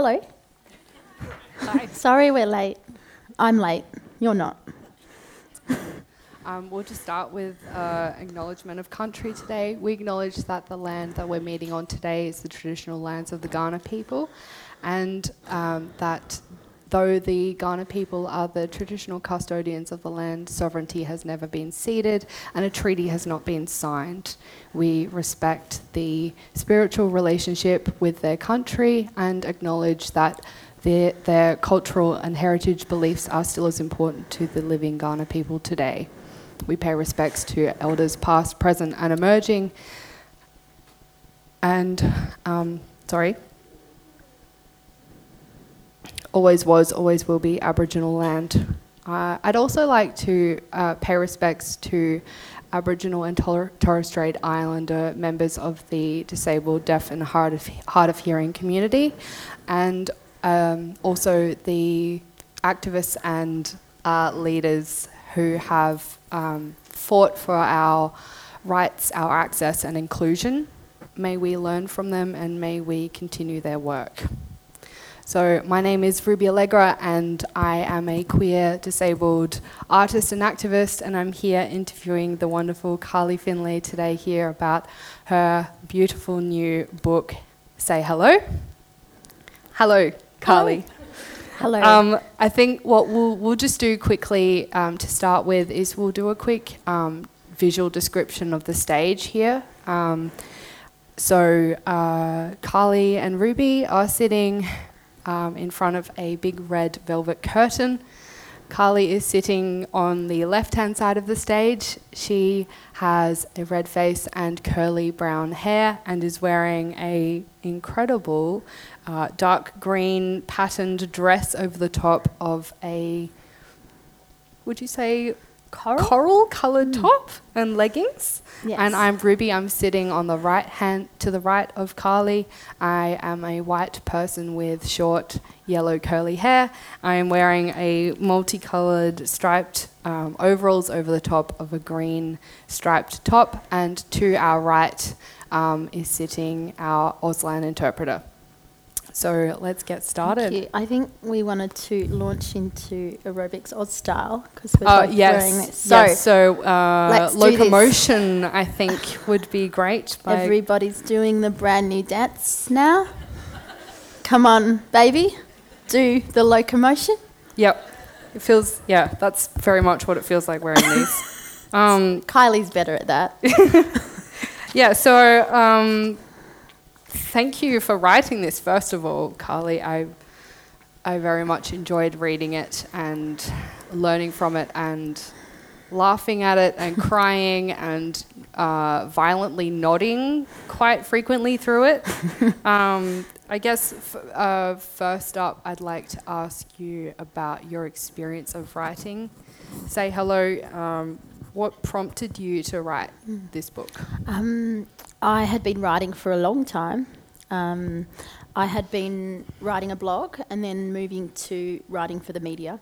Hello. Hi. Sorry we're late. I'm late. You're not. Um, we'll just start with uh, acknowledgement of country today. We acknowledge that the land that we're meeting on today is the traditional lands of the Kaurna people, and um, that though the Kaurna people are the traditional custodians of the land, sovereignty has never been ceded and a treaty has not been signed. We respect the spiritual relationship with their country and acknowledge that their, their cultural and heritage beliefs are still as important to the living Kaurna people today. We pay respects to elders past, present, and emerging. And, um, sorry, always was, always will be Aboriginal land. Uh, I'd also like to uh, pay respects to Aboriginal and Tor- Torres Strait Islander members of the disabled, deaf, and hard of, hard of hearing community, and um, also the activists and uh, leaders who have um, fought for our rights, our access, and inclusion. May we learn from them and may we continue their work. So, my name is Ruby Allegra, and I am a queer disabled artist and activist, and I'm here interviewing the wonderful Carly Findlay today here about her beautiful new book, Say Hello. Hello, Carly. Hello. Um, I think what we'll, we'll just do quickly um, to start with is we'll do a quick um, visual description of the stage here. Um, so, uh, Carly and Ruby are sitting um, in front of a big red velvet curtain. Carly is sitting on the left hand side of the stage. She has a red face and curly brown hair and is wearing a incredible uh, dark green patterned dress over the top of a would you say Coral? coral coloured top and leggings. Yes. And I'm Ruby. I'm sitting on the right hand to the right of Carly. I am a white person with short yellow curly hair. I am wearing a multicoloured striped um, overalls over the top of a green striped top. And to our right um, is sitting our Auslan interpreter. So let's get started. Thank you. I think we wanted to launch into aerobics Oz style because we're Uh, both yes, wearing this. So yes. So uh, let's do this. locomotion, I think, would be great. everybody's doing the brand new dance now. Come on, baby, do the locomotion. Yep. It feels, yeah, that's very much what it feels like wearing these. um, Kylie's better at that. yeah, so um, thank you for writing this, first of all, Carly. I, I very much enjoyed reading it and learning from it and laughing at it and crying and uh, violently nodding quite frequently through it. um, I guess f- uh, first up, I'd like to ask you about your experience of writing. Say hello. Um, what prompted you to write this book? Um, I had been writing for a long time. Um, I had been writing a blog and then moving to writing for the media.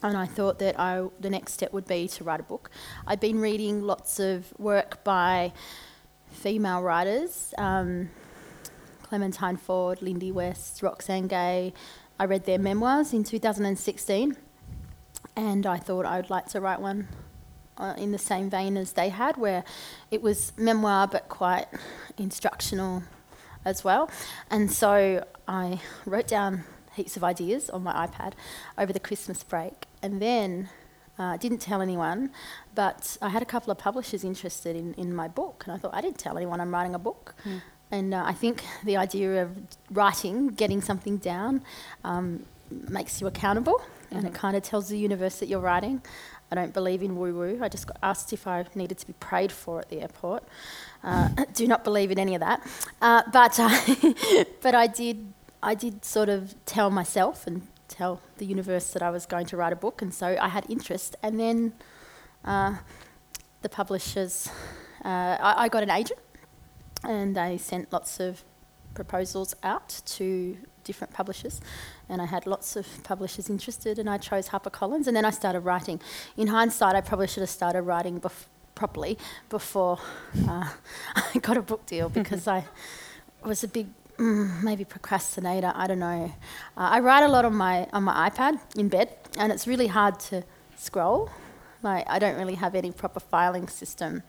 And I thought that I, the next step would be to write a book. I'd been reading lots of work by female writers um, Clementine Ford, Lindy West, Roxane Gay. I read their memoirs in 2016 and I thought I would like to write one uh, in the same vein as they had, where it was memoir but quite instructional as well. And so I wrote down heaps of ideas on my iPad over the Christmas break, and then uh, didn't tell anyone, but I had a couple of publishers interested in, in my book, and I thought I didn't tell anyone I'm writing a book. And uh, I think the idea of writing, getting something down, um, makes you accountable, and it kind of tells the universe that you're writing. I don't believe in woo woo. I just got asked if I needed to be prayed for at the airport. Uh, do not believe in any of that. Uh, but uh, but I did I did sort of tell myself and tell the universe that I was going to write a book, and so I had interest. And then uh, the publishers, uh, I, I got an agent, and they sent lots of proposals out to different publishers, and I had lots of publishers interested, and I chose HarperCollins, and then I started writing. In hindsight, I probably should have started writing bef- properly before uh, I got a book deal because I was a big mm, maybe procrastinator. I don't know. Uh, I write a lot on my on my iPad in bed, and it's really hard to scroll. Like I don't really have any proper filing system.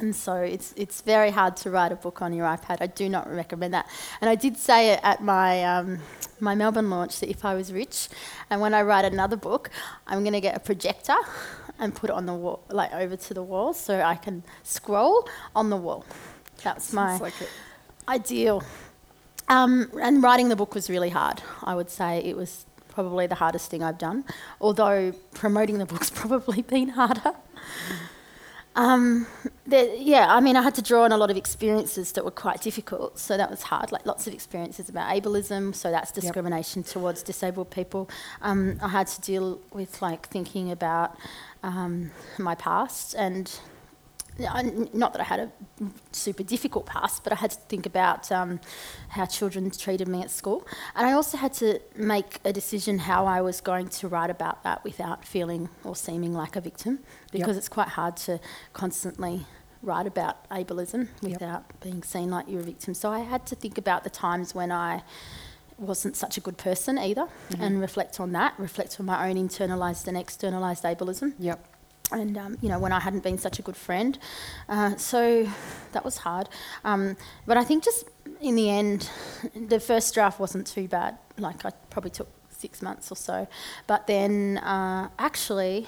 And so it's it's very hard to write a book on your iPad. I do not recommend that. And I did say it at my um, my Melbourne launch that if I was rich, and when I write another book, I'm going to get a projector and put it on the wall, like over to the wall, so I can scroll on the wall. That's my like ideal. Um, and writing the book was really hard. I would say it was probably the hardest thing I've done, although promoting the book's probably been harder. Um, there, yeah, I mean, I had to draw on a lot of experiences that were quite difficult, so that was hard. Like lots of experiences about ableism, so that's discrimination towards disabled people. Um, I had to deal with like thinking about um, my past and I- not that I had a super difficult past, but I had to think about um, how children treated me at school. And I also had to make a decision how I was going to write about that without feeling or seeming like a victim, because it's quite hard to constantly write about ableism without being seen like you're a victim. So I had to think about the times when I wasn't such a good person either and reflect on that, reflect on my own internalised and externalised ableism Yep. And um, you know when I hadn't been such a good friend, uh, so that was hard. Um, but I think just in the end, the first draft wasn't too bad. Like I probably took six months or so, but then uh, actually.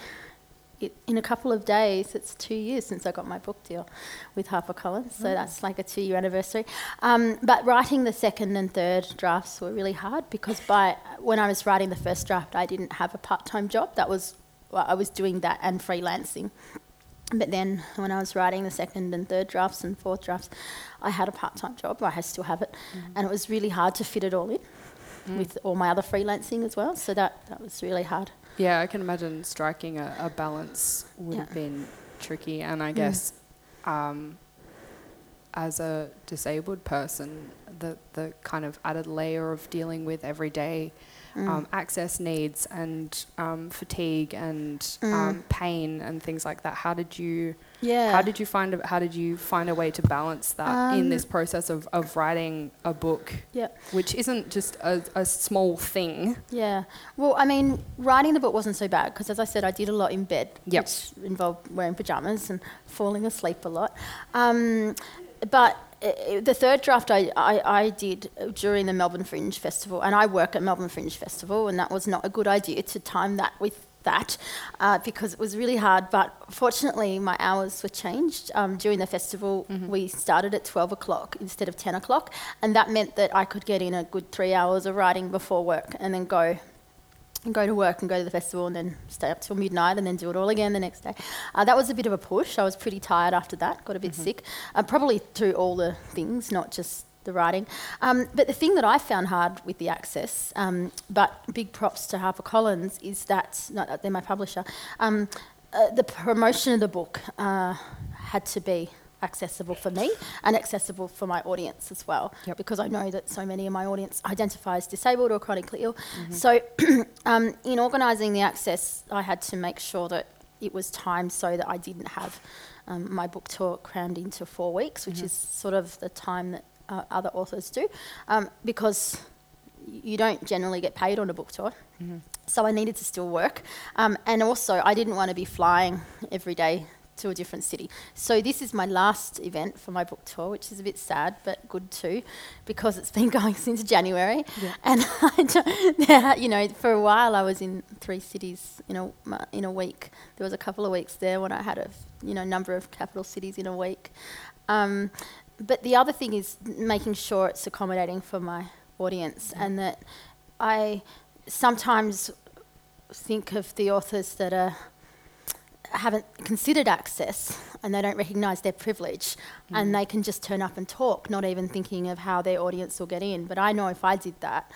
It, in a couple of days, it's two years since I got my book deal with HarperCollins, so that's like a two-year anniversary. Um, but writing the second and third drafts were really hard because by when I was writing the first draft, I didn't have a part-time job. That was well, I was doing that and freelancing. But then when I was writing the second and third drafts and fourth drafts, I had a part time job. I still have it. Mm. And it was really hard to fit it all in mm. with all my other freelancing as well. So that, that was really hard. Yeah, I can imagine striking a, a balance would Yeah. have been tricky, and I mm. guess um, as a disabled person, the the kind of added layer of dealing with everyday um, access needs and um, fatigue and um, pain and things like that. How did you? Yeah. How did you find a, how did you find a way to balance that in Um, this process of, of writing a book, Yeah. which isn't just a, a small thing? Yeah. Well, I mean, writing the book wasn't so bad because, as I said, I did a lot in bed, Yep. which involved wearing pajamas and falling asleep a lot. Um, but the third draft I, I, I did during the Melbourne Fringe Festival, and I work at Melbourne Fringe Festival, and that was not a good idea to time that with that uh, because it was really hard. But fortunately, my hours were changed. Um, during the festival, we started at 12 o'clock instead of 10 o'clock, and that meant that I could get in a good three hours of writing before work and then go and go to work and go to the festival and then stay up till midnight and then do it all again the next day. Uh, that was a bit of a push. I was pretty tired after that, got a bit sick, uh, probably through all the things, not just the writing. Um, but the thing that I found hard with the access, um, but big props to HarperCollins, is that, no, they're my publisher, um, uh, the promotion of the book uh, had to be accessible for me and accessible for my audience as well Yep. because I know that so many of my audience identify as disabled or chronically ill. So, um, in organising the access, I had to make sure that it was timed so that I didn't have um, my book tour crammed into four weeks, which is sort of the time that uh, other authors do, um, because you don't generally get paid on a book tour. So I needed to still work. Um, and also, I didn't want to be flying every day to a different city. So this is my last event for my book tour, which is a bit sad, but good too, because it's been going since January. And I you know, for a while I was in three cities in a in a week. There was a couple of weeks there when I had a you know number of capital cities in a week. Um, but the other thing is making sure it's accommodating for my audience, and that I sometimes think of the authors that are haven't considered access and they don't recognise their privilege and they can just turn up and talk, not even thinking of how their audience will get in. But I know if I did that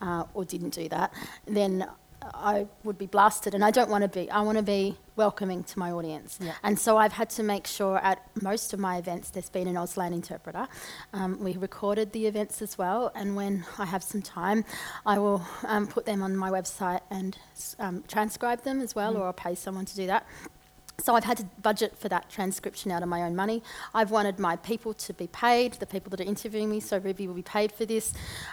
uh, or didn't do that, then I would be blasted. And I don't want to be. I want to be welcoming to my audience. Yeah. And so I've had to make sure at most of my events there's been an Auslan interpreter. Um, we recorded the events as well, and when I have some time, I will um, put them on my website and um, transcribe them as well, or I'll pay someone to do that. So I've had to budget for that transcription out of my own money. I've wanted my people to be paid, the people that are interviewing me, so Ruby will be paid for this.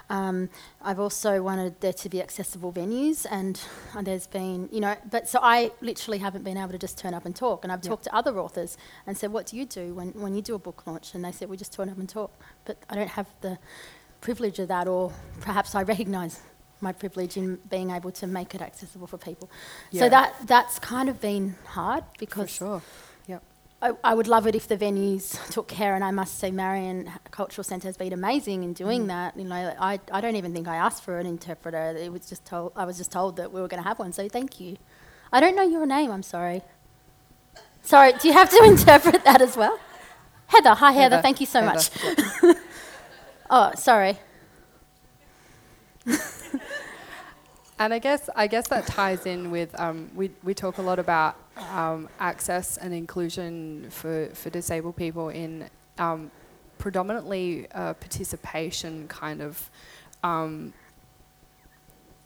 Um, I've also wanted there to be accessible venues, and there's been, you know, but so I literally haven't been able to just turn up and talk. And I've talked to other authors and said, What do you do when, when you do a book launch? And they said, We just turn up and talk. But I don't have the privilege of that, or perhaps I recognise my privilege in being able to make it accessible for people. Yeah. So that that's kind of been hard because For sure. Yep. I, I would love it if the venues took care, and I must say, Marion Cultural Centre has been amazing in doing Mm. that. You know, I, I don't even think I asked for an interpreter. It was just told I was just told that we were going to have one. So thank you. I don't know your name. I'm sorry. Sorry. Do you have to interpret that as well? Heather. Hi, Heather. Heather. Thank you so Heather. much. oh, sorry. And I guess I guess that ties in with um, we we talk a lot about um, access and inclusion for, for disabled people in um, predominantly uh, participation kind of um,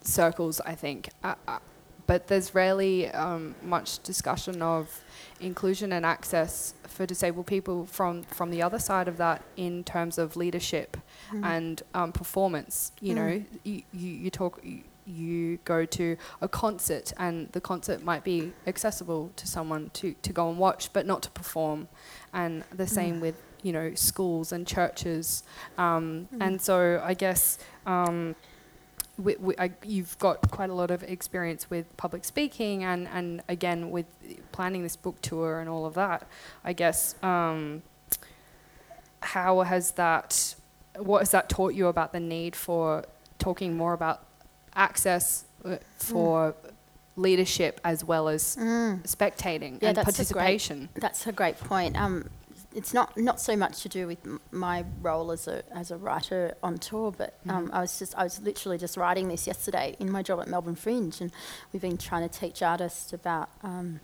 circles. I think, uh, uh, but there's rarely um, much discussion of inclusion and access for disabled people from from the other side of that in terms of leadership and um, performance. You know, you, you, you talk. You, you go to a concert and the concert might be accessible to someone to, to go and watch but not to perform. And the same with you know schools and churches. Um, and so i guess um, we, we, I, you've got quite a lot of experience with public speaking and, and again with planning this book tour and all of that. I guess um, how has that what has that taught you about the need for talking more about access uh, for leadership as well as spectating Yeah, and that's a great- participation That's a great point. Um, it's not, not so much to do with m- my role as a as a writer on tour, but um, I was just I was literally just writing this yesterday in my job at Melbourne Fringe, and we've been trying to teach artists about um,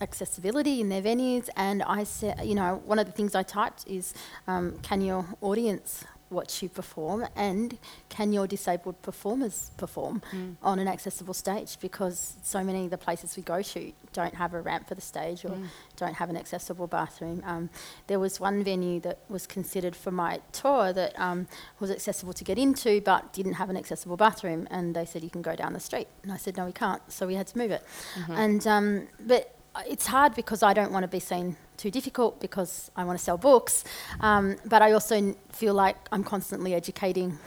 accessibility in their venues. And I said, you know, one of the things I typed is, um, can your audience watch you perform, and can your disabled performers perform on an accessible stage? Because so many of the places we go to don't have a ramp for the stage or don't have an accessible bathroom. Um, there was one venue that was considered for my tour that um, was accessible to get into, but didn't have an accessible bathroom, and they said you can go down the street, and I said no, we can't, so we had to move it. And um, but it's hard because I don't want to be seen too difficult because I want to sell books, um, but I also feel like I'm constantly educating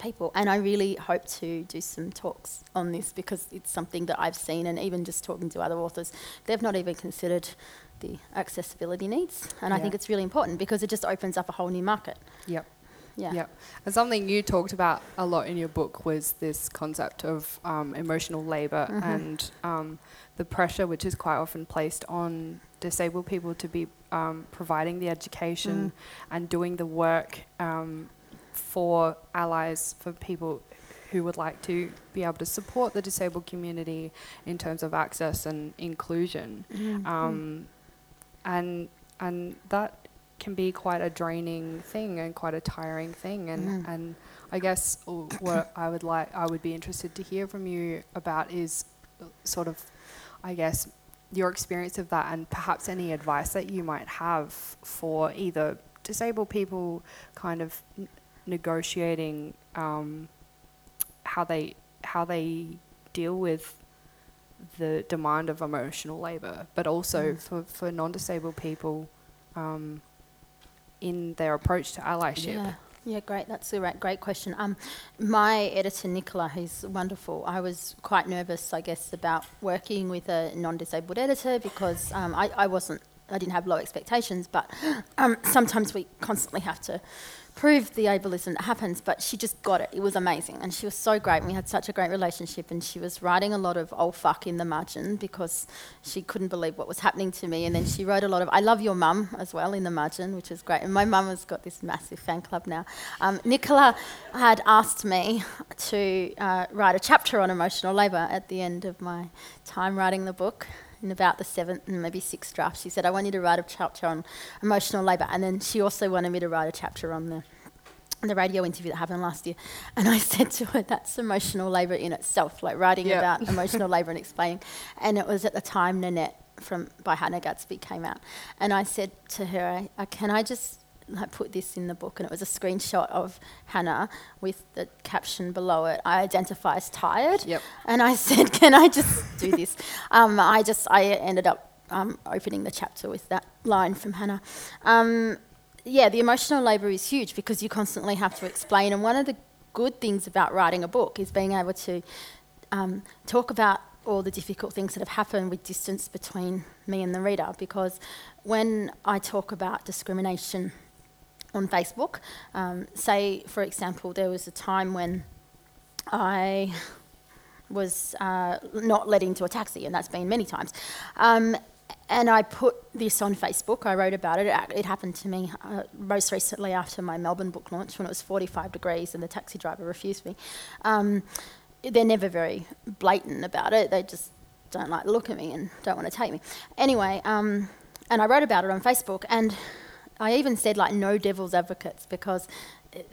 people, and I really hope to do some talks on this because it's something that I've seen, and even just talking to other authors, they've not even considered the accessibility needs, and I think it's really important because it just opens up a whole new market. yep Yeah. Yep. And something you talked about a lot in your book was this concept of um, emotional labor Mm-hmm. and um, the pressure which is quite often placed on disabled people to be um, providing the education Mm. and doing the work um, for allies, for people who would like to be able to support the disabled community in terms of access and inclusion. Mm-hmm. Um, and and that can be quite a draining thing and quite a tiring thing and Mm. and I guess what I would like I would be interested to hear from you about is uh, sort of I guess your experience of that and perhaps any advice that you might have for either disabled people kind of n- negotiating um, how they how they deal with the demand of emotional labor, but also Mm. for, for non-disabled people um, in their approach to allyship. Yeah, yeah, great. That's a great, question. Um, my editor Nicola, who's wonderful, I was quite nervous, I guess, about working with a non-disabled editor because um, I, I wasn't, I didn't have low expectations, but um, sometimes we constantly have to prove the ableism that happens. But she just got it. It was amazing, and she was so great. We had such a great relationship, and she was writing a lot of "oh fuck" in the margin because she couldn't believe what was happening to me. And then she wrote a lot of "I love your mum" as well in the margin, which is great. And my mum has got this massive fan club now. Um, Nicola had asked me to uh, write a chapter on emotional labour at the end of my time writing the book. In about the seventh and maybe sixth draft, she said, "I want you to write a chapter on emotional labour," and then she also wanted me to write a chapter on the the radio interview that happened last year, and I said to her, "That's emotional labour in itself, like writing Yeah. about emotional labour and explaining." And it was at the time Nanette from by Hannah Gadsby came out, and I said to her, I, "Can I just like put this in the book?" And it was a screenshot of Hannah with the caption below it. I identify as tired. Yep. And I said, "Can I just do this?" um, I just I ended up um, opening the chapter with that line from Hannah. Um, yeah, the emotional labour is huge because you constantly have to explain. And one of the good things about writing a book is being able to um, talk about all the difficult things that have happened with distance between me and the reader. Because when I talk about discrimination on Facebook, um, say, for example, there was a time when I was uh, not let into a taxi, and that's been many times. Um, and I put this on Facebook. I wrote about it. It, it happened to me uh, most recently after my Melbourne book launch when it was 45 degrees and the taxi driver refused me. Um, they're never very blatant about it. They just don't like look at me and don't want to take me. Anyway, um, and I wrote about it on Facebook, and I even said like no devil's advocates because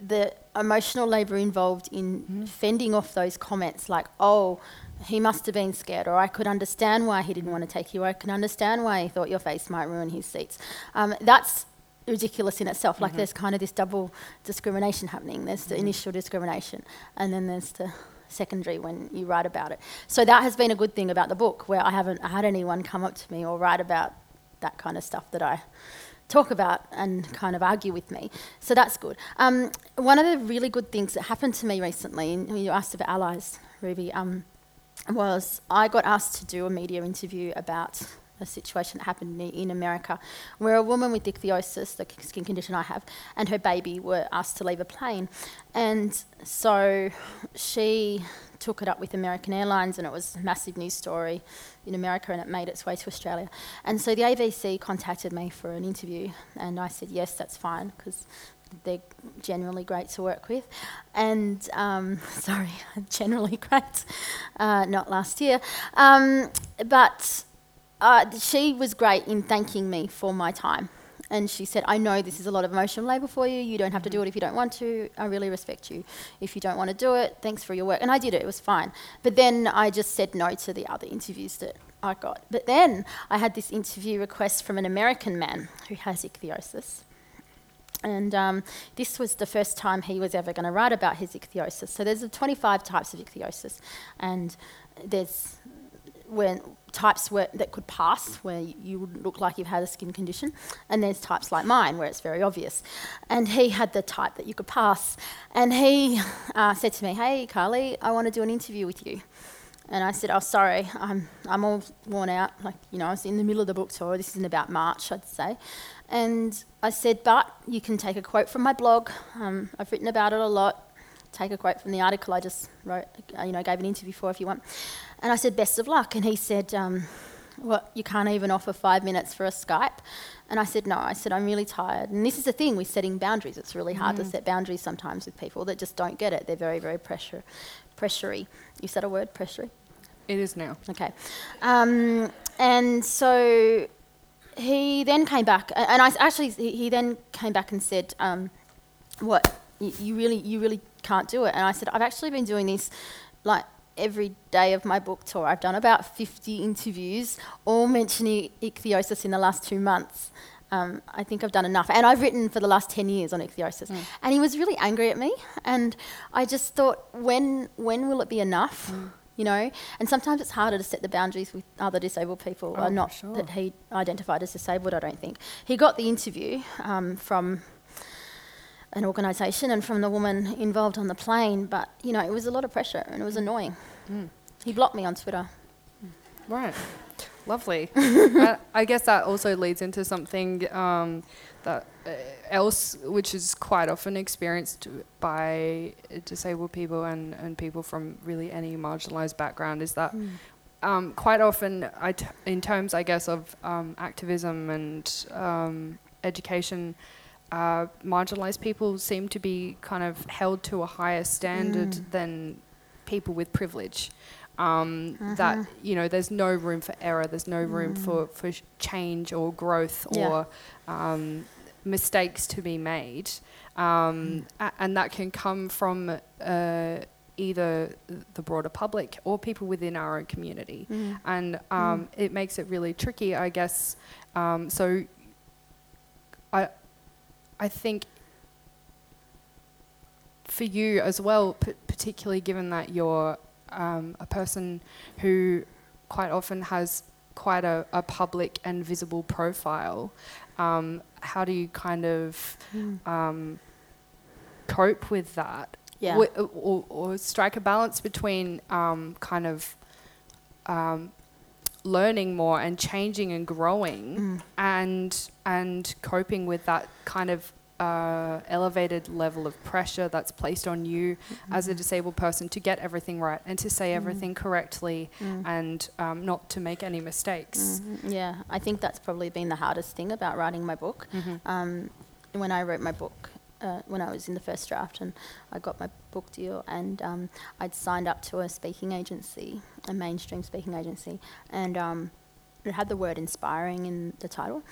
the emotional labour involved in mm. fending off those comments like, oh, he must have been scared, or I could understand why he didn't want to take you, or I can understand why he thought your face might ruin his seats. Um, that's ridiculous in itself. Like mm-hmm. there's kind of this double discrimination happening. There's the mm-hmm. initial discrimination, and then there's the secondary when you write about it. So that has been a good thing about the book, where I haven't had anyone come up to me or write about that kind of stuff that I talk about and kind of argue with me. So that's good. Um, one of the really good things that happened to me recently, and you asked about allies, Ruby. Um, was I got asked to do a media interview about a situation that happened in America where a woman with ichthyosis, the skin condition I have, and her baby were asked to leave a plane. And so she took it up with American Airlines, and it was a massive news story in America, and it made its way to Australia. And so the ABC contacted me for an interview, and I said, yes, that's fine, because they're generally great to work with. And um, sorry, generally great, uh, not last year. Um, but uh, she was great in thanking me for my time. And she said, I know this is a lot of emotional labour for you. You don't have to do it if you don't want to. I really respect you. If you don't want to do it, thanks for your work. And I did it, it was fine. But then I just said no to the other interviews that I got. But then I had this interview request from an American man who has ichthyosis. And um, this was the first time he was ever going to write about his ichthyosis. So there's 25 types of ichthyosis, and there's when types where, that could pass, where you would look like you've had a skin condition, and there's types like mine, where it's very obvious. And he had the type that you could pass, and he uh, said to me, "Hey, Carly, I want to do an interview with you." And I said, "Oh, sorry, I'm I'm all worn out. Like, you know, I was in the middle of the book tour. This is in about March, I'd say." And I said, "But you can take a quote from my blog. Um, I've written about it a lot. Take a quote from the article I just wrote. You know, gave an interview for if you want." And I said, "Best of luck." And he said, um, "What? You can't even offer five minutes for a Skype?" And I said, "No." I said, "I'm really tired." And this is the thing with setting boundaries. It's really hard mm. to set boundaries sometimes with people that just don't get it. They're very, very pressure pressury. You said a word, pressury? It is now. Okay. Um, and so he then came back, and I actually he then came back and said, um, "What you, you really you really can't do it." And I said, "I've actually been doing this like every day of my book tour. I've done about 50 interviews, all mentioning ichthyosis in the last two months." Um, I think I've done enough. And I've written for the last 10 years on ichthyosis. Mm. And he was really angry at me. And I just thought, when, when will it be enough? Mm. You know, and sometimes it's harder to set the boundaries with other disabled people. Oh, not sure. that he identified as disabled. I don't think he got the interview um, from an organisation and from the woman involved on the plane, but you know, it was a lot of pressure and it was mm. annoying. Mm. He blocked me on Twitter. Right. Lovely. uh, I guess that also leads into something um, that uh, else, which is quite often experienced by disabled people and, and people from really any marginalized background, is that mm. um, quite often, in terms, I guess, of um, activism and um, education, uh, marginalized people seem to be kind of held to a higher standard mm. than people with privilege um, mm-hmm. that you know there's no room for error there's no room mm. for, for change or growth yeah. or um, mistakes to be made um, mm. a- and that can come from uh, either the broader public or people within our own community. Mm. And um, it makes it really tricky, I guess. Um, so I, I think for you as well, p- particularly given that you're um, a person who quite often has quite a, a public and visible profile, um, how do you kind of Mm. um, cope with that? Yeah. Wi- or, or strike a balance between um, kind of um, learning more and changing and growing Mm. and and coping with that kind of uh, elevated level of pressure that's placed on you as a disabled person to get everything right and to say everything correctly Mm. and um, not to make any mistakes. Mhm. Yeah, I think that's probably been the hardest thing about writing my book. Mhm. Um, when I wrote my book, uh, when I was in the first draft and I got my book deal, and um, I'd signed up to a speaking agency, a mainstream speaking agency, and um, it had the word inspiring in the title.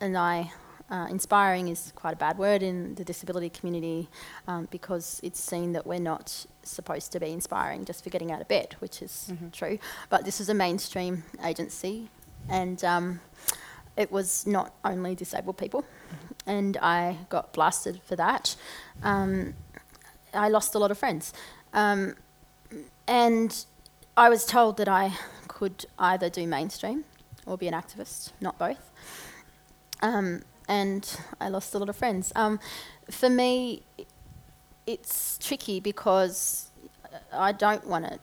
And I, uh, inspiring is quite a bad word in the disability community um, because it's seen that we're not supposed to be inspiring just for getting out of bed, which is Mhm. true. But this is a mainstream agency, and um, it was not only disabled people, and I got blasted for that. Um, I lost a lot of friends, um, and I was told that I could either do mainstream or be an activist, not both. Um, and I lost a lot of friends. Um, for me, it's tricky because I don't want to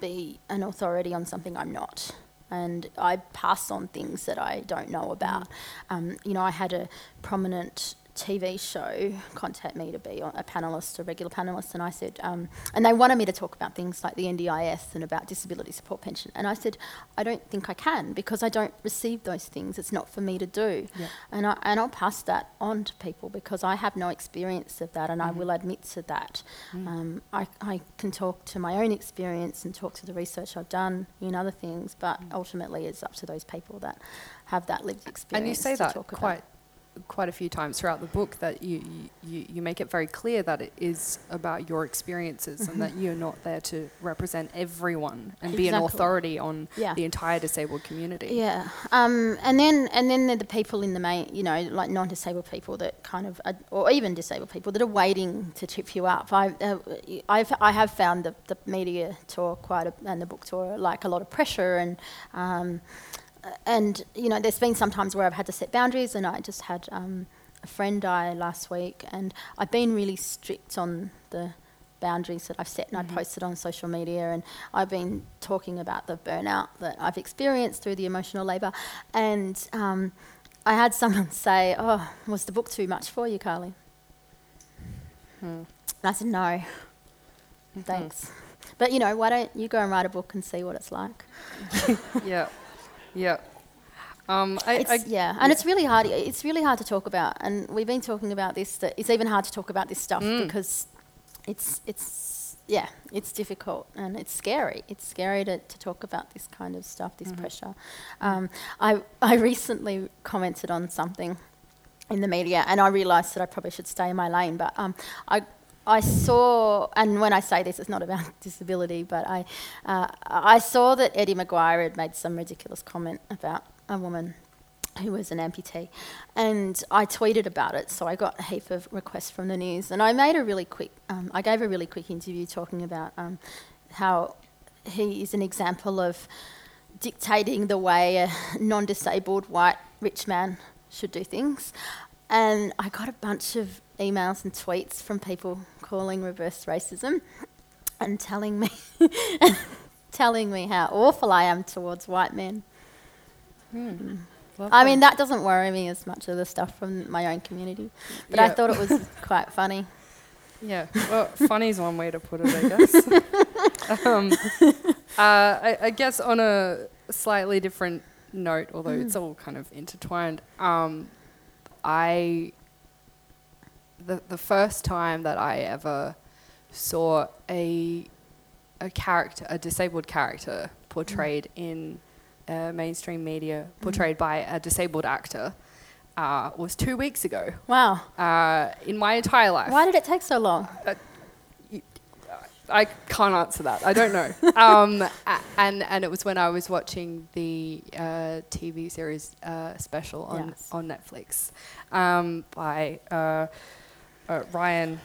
be an authority on something I'm not. And I pass on things that I don't know about. Um, you know, I had a prominent TV show contact me to be a panelist, a regular panelist, and I said, um, and they wanted me to talk about things like the NDIS and about disability support pension. And I said, I don't think I can because I don't receive those things. It's not for me to do. Yeah. And, I, and I'll pass that on to people because I have no experience of that and I will admit to that. Um, I, I can talk to my own experience and talk to the research I've done in other things, but ultimately it's up to those people that have that lived experience. And you say to that talk about. Quite a few times throughout the book that you, you, you make it very clear that it is about your experiences and that you're not there to represent everyone and be an authority on Yeah. the entire disabled community. Yeah, um, and then and then there are the people in the main, you know, like non-disabled people that kind of, are, or even disabled people that are waiting to trip you up. I, uh, I've, I have found the, the media tour quite a, and the book tour like a lot of pressure and. Um, and you know, there's been some times where I've had to set boundaries, and I just had um, a friend die last week, and I've been really strict on the boundaries that I've set, and I've posted on social media, and I've been talking about the burnout that I've experienced through the emotional labour, and um, I had someone say, "Oh, was the book too much for you, Carly?" Hmm. And I said, "No, thanks." But you know, why don't you go and write a book and see what it's like? yeah, yeah. Um, I, It's, I, yeah, and it's really hard. It's really hard to talk about, and we've been talking about this. That it's even hard to talk about this stuff Mm. because it's it's yeah, it's difficult and it's scary. It's scary to, to talk about this kind of stuff, this Mm-hmm. pressure. Um, I I recently commented on something in the media, and I realised that I probably should stay in my lane. But um, I I saw, and when I say this, it's not about disability, but I uh, I saw that Eddie McGuire had made some ridiculous comment about a woman who was an amputee, and I tweeted about it. So I got a heap of requests from the news, and I made a really quick. Um, I gave a really quick interview talking about um, how he is an example of dictating the way a non-disabled white rich man should do things. And I got a bunch of emails and tweets from people calling reverse racism and telling me telling me how awful I am towards white men. I mean, that doesn't worry me as much as the stuff from my own community. But I thought it was quite funny. Yeah, well, funny is one way to put it, I guess. um, uh, I, I guess on a slightly different note, although it's all kind of intertwined, um, I the the first time that I ever saw a a character, a disabled character portrayed in uh, mainstream media, portrayed by a disabled actor, uh, was two weeks ago. Wow. Uh, in my entire life, Why did it take so long? I can't answer that. I don't know. um, and and it was when I was watching the uh, TV series uh, special on Yes. on Netflix um, by uh, uh, Ryan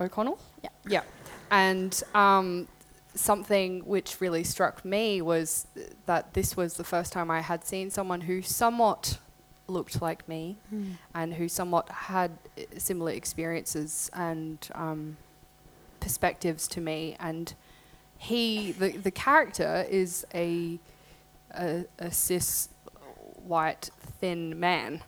O'Connell. Yeah. Yeah. And um, something which really struck me was that this was the first time I had seen someone who somewhat looked like me Hmm. and who somewhat had uh, similar experiences and um, perspectives to me. And he, the, the character, is a, a, a cis white thin man.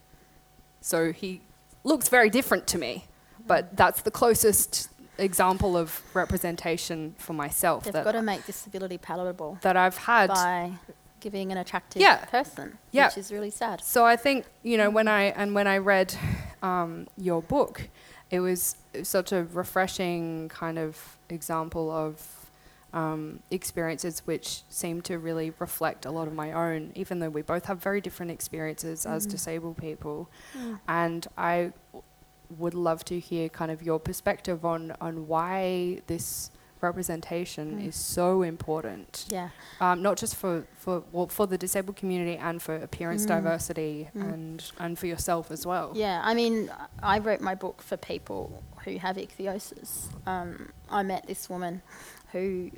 So he looks very different to me, but that's the closest example of representation for myself They've got to make disability palatable that I've had. by giving an attractive Yeah. person, Yeah. which is really sad. So I think you know when I and when I read um, your book, it was such a refreshing kind of example of um, experiences which seem to really reflect a lot of my own, even though we both have very different experiences as Mm. disabled people. Mm. And I would love to hear kind of your perspective on on why this representation Mm. is so important Yeah. um, not just for for well, for the disabled community and for appearance Mm. diversity Mm. and and for yourself as well. Yeah, I mean, I wrote my book for people who have ichthyosis. Um, I met this woman who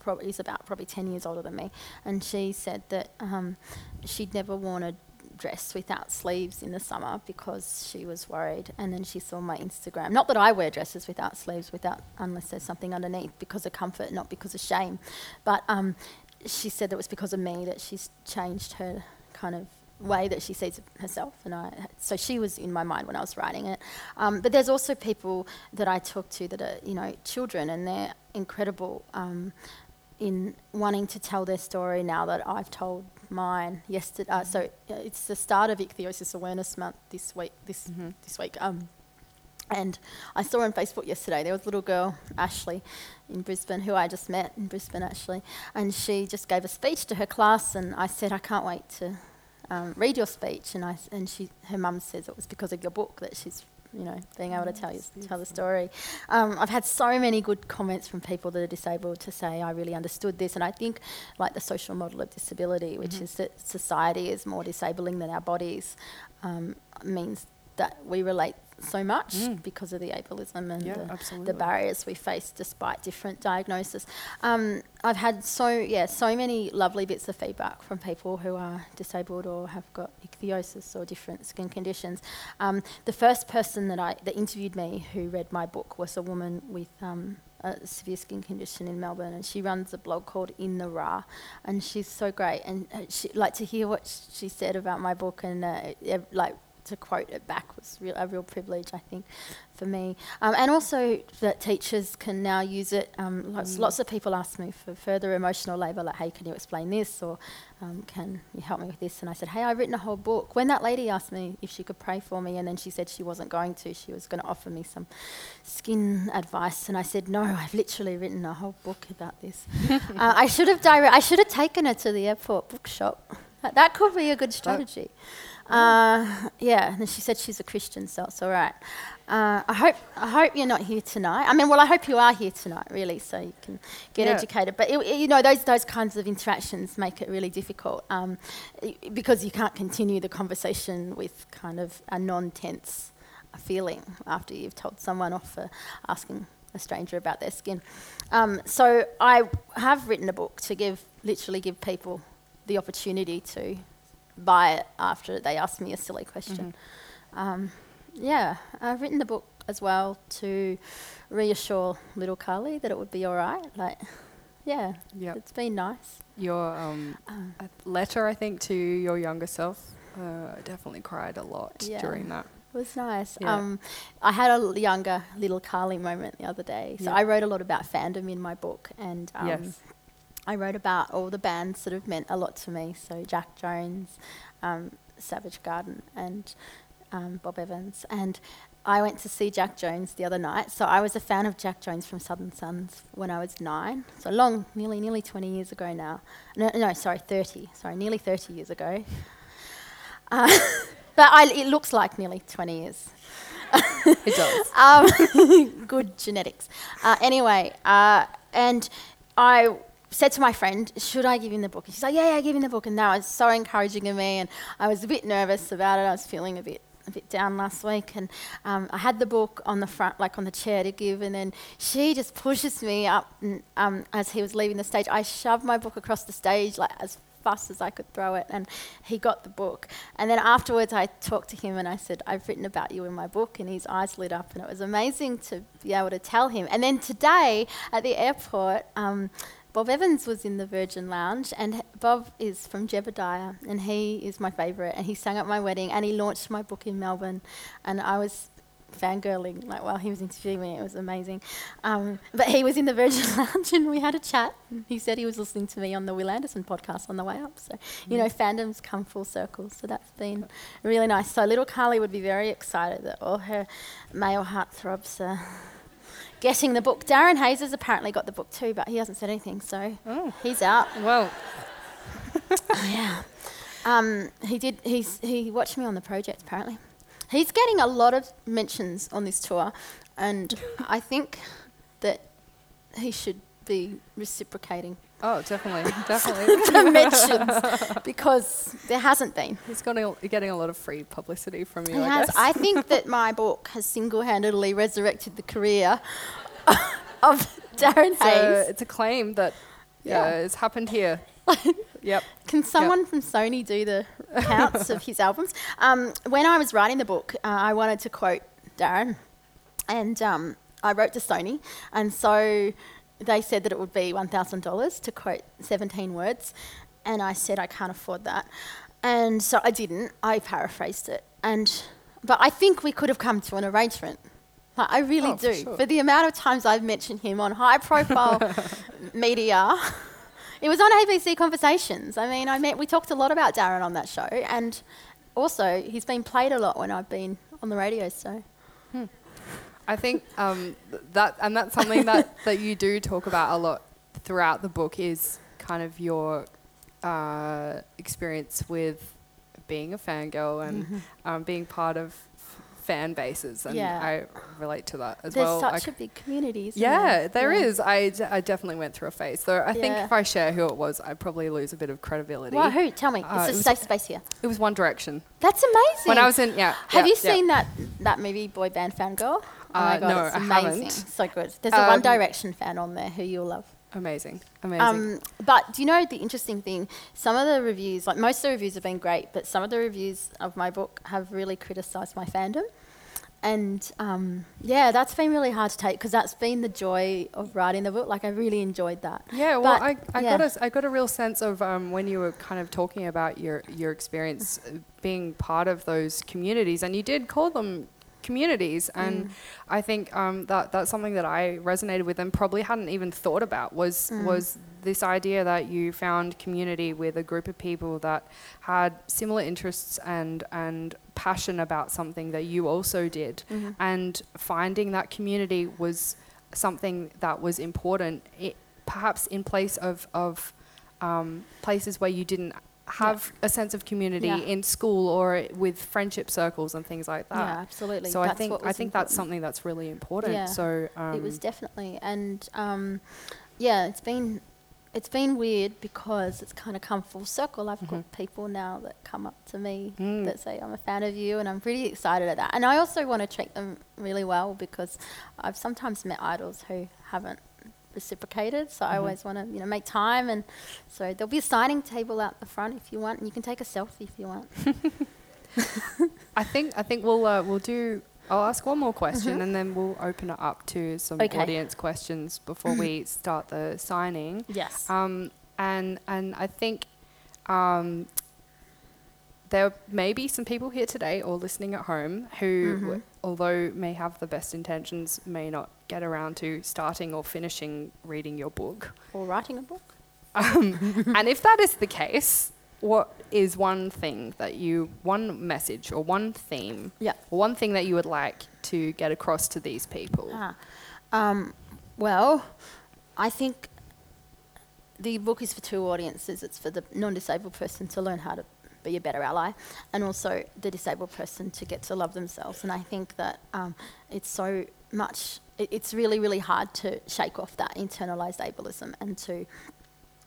probably is about probably 10 years older than me, and she said that um, she'd never worn a dress without sleeves in the summer because she was worried. And then she saw my Instagram. Not that I wear dresses without sleeves, without unless there's something underneath, because of comfort, not because of shame. But um, she said that it was because of me that she's changed her kind of way that she sees herself and I so she was in my mind when I was writing it um, but there's also people that I talk to that are you know children and they're incredible um, in wanting to tell their story now that I've told mine yesterday uh, so uh, it's the start of ichthyosis awareness month this week this Mhm. this week um, and I saw on Facebook yesterday there was a little girl, Ashley, in Brisbane, who I just met in Brisbane actually, and she just gave a speech to her class, and I said, I can't wait to um, read your speech, and I and she her mum says it was because of your book that she's you know being able to tell you tell the story. Um, I've had so many good comments from people that are disabled to say I really understood this, and I think like the social model of disability, which Mhm. is that society is more disabling than our bodies, um, means that we relate so much Mm. because of the ableism and Yeah, the, the barriers we face despite different diagnoses. Um, I've had so yeah so many lovely bits of feedback from people who are disabled or have got ichthyosis or different skin conditions. Um, the first person that I that interviewed me who read my book was a woman with um, a severe skin condition in Melbourne, and she runs a blog called In the Ra, and she's so great. And uh, she like to hear what sh- she said about my book, and uh, like to quote it back was real, a real privilege, I think, for me. Um, and also that teachers can now use it. Um, lots, Mm. lots of people ask me for further emotional labour, like, hey, can you explain this? Or um, can you help me with this? And I said, hey, I've written a whole book. When that lady asked me if she could pray for me, and then she said she wasn't going to, she was going to offer me some skin advice. And I said, no, I've literally written a whole book about this. uh, I should have direct, I should have taken her to the airport bookshop. That, that could be a good strategy. Uh, yeah, and she said she's a Christian, so it's all right. Uh, I hope I hope you're not here tonight. I mean, well, I hope you are here tonight, really, so you can get Yeah. educated. But it, it- you know, those those kinds of interactions make it really difficult um, because you can't continue the conversation with kind of a non-tense feeling after you've told someone off for asking a stranger about their skin. Um, so I have written a book to give literally give people the opportunity to buy it after they ask me a silly question. Um, yeah, I've written the book as well to reassure little Carly that it would be all right. Like, yeah, Yeah. it's been nice. Your um, Um, a letter, I think, to your younger self. Uh, I definitely cried a lot Yeah. during that. It was nice. Yeah. Um, I had a younger little Carly moment the other day. So Yeah. I wrote a lot about fandom in my book, and um, yes. I wrote about all the bands that have meant a lot to me. So Jack Jones, um, Savage Garden, and um, Bob Evans. And I went to see Jack Jones the other night. So I was a fan of Jack Jones from Southern Sons when I was nine. So long, nearly, nearly 20 years ago now. No, no sorry, 30. Sorry, nearly 30 years ago. Uh, but I, it looks like nearly 20 years. It does. Um, good genetics. Uh, anyway, uh, and I said to my friend, "Should I give him the book?" And she's like, "Yeah, yeah, give him the book." And that was so encouraging of me, and I was a bit nervous about it. I was feeling a bit a bit down last week, and um, I had the book on the front, like on the chair to give, and then she just pushes me up and, um, as he was leaving the stage. I shoved my book across the stage like as fast as I could throw it, and he got the book. And then afterwards, I talked to him and I said, "I've written about you in my book," and his eyes lit up, and it was amazing to be able to tell him. And then today at the airport. Um, Bob Evans was in the Virgin Lounge, and Bob is from Jebediah, and he is my favourite. And he sang at my wedding, and he launched my book in Melbourne, and I was fangirling like while he was interviewing me. It was amazing. Um, but he was in the Virgin Lounge, and we had a chat. He said he was listening to me on the Wil Anderson podcast on the way up. So you know, fandoms come full circle. So that's been really nice. So little Carly would be very excited that all her male heartthrobs are getting the book. Darren Hayes has apparently got the book too, but he hasn't said anything, so he's out. Well, Yeah. Um, he did. He's he watched me on the project. Apparently, he's getting a lot of mentions on this tour, and I think that he should be reciprocating oh, definitely, definitely. the mentions because there hasn't been. He's got a, getting a lot of free publicity from you. He I has. guess. I think that my book has single-handedly resurrected the career of Darren So Hayes. it's a claim that yeah, Yeah. it's happened here. yep. Can someone from Sony do the counts of his albums? Um, when I was writing the book, uh, I wanted to quote Darren, and um, I wrote to Sony, and so they said that it would be one thousand dollars to quote seventeen words, and I said I can't afford that, and so I didn't. I paraphrased it, and but I think we could have come to an arrangement. Like, I really Oh, for do. sure. For the amount of times I've mentioned him on high-profile media. It was on ABC Conversations. I mean, I met, we talked a lot about Darren on that show, and also he's been played a lot when I've been on the radio. So hmm. I think um, that, and that's something that, that you do talk about a lot throughout the book is kind of your uh, experience with being a fangirl and um, being part of f- fan bases. And Yeah. I relate to that as there's well. I such a big community. Isn't yeah, there? there Yeah. is. I, d- I definitely went through a phase. So I think if I share who it was, I'd probably lose a bit of credibility. Well, who? Tell me. Uh, it's a safe space here. It was One Direction. That's amazing. When I was in, yeah. Have yeah, you yeah. seen that that movie Boy Band Fangirl? Oh my Uh, god, no, it's I amazing. haven't. So good. There's a One Um, Direction fan on there who you'll love. Amazing, amazing. Um, but do you know the interesting thing? Some of the reviews, like most of the reviews have been great, but some of the reviews of my book have really criticised my fandom. And um, yeah, that's been really hard to take because that's been the joy of writing the book. Like I really enjoyed that. Yeah, well, But, I, I yeah. got a, I got a real sense of um, when you were kind of talking about your your experience uh, being part of those communities, and you did call them communities, and I think um, that that's something that I resonated with and probably hadn't even thought about was was this idea that you found community with a group of people that had similar interests and and passion about something that you also did, and finding that community was something that was important, i perhaps in place of, of um, places where you didn't have a sense of community Yeah. in school or with friendship circles and things like that. yeah, absolutely. So I think I think that's something that's really important. Yeah. So um, it was definitely, and um, yeah, it's been it's been weird because it's kind of come full circle. I've got people now that come up to me Mm. that say I'm a fan of you, and I'm pretty excited at that. And I also want to treat them really well because I've sometimes met idols who haven't reciprocated. So I always want to, you know, make time, and so there'll be a signing table out the front if you want, and you can take a selfie if you want. I think I think we'll uh, we'll do. I'll ask one more question and then we'll open it up to some Okay. audience questions before we start the signing. Yes. Um, and and I think um, there may be some people here today or listening at home who, Mm-hmm. Although may have the best intentions, may not get around to starting or finishing reading your book. or writing a book. and if that is the case, what is one thing that you, one message or one theme, Yeah. or one thing that you would like to get across to these people? Ah. Um, well, I think the book is for two audiences. It's for the non-disabled person to learn how to be a better ally, and also the disabled person to get to love themselves. And I think that um, it's so much it, it's really, really hard to shake off that internalized ableism and to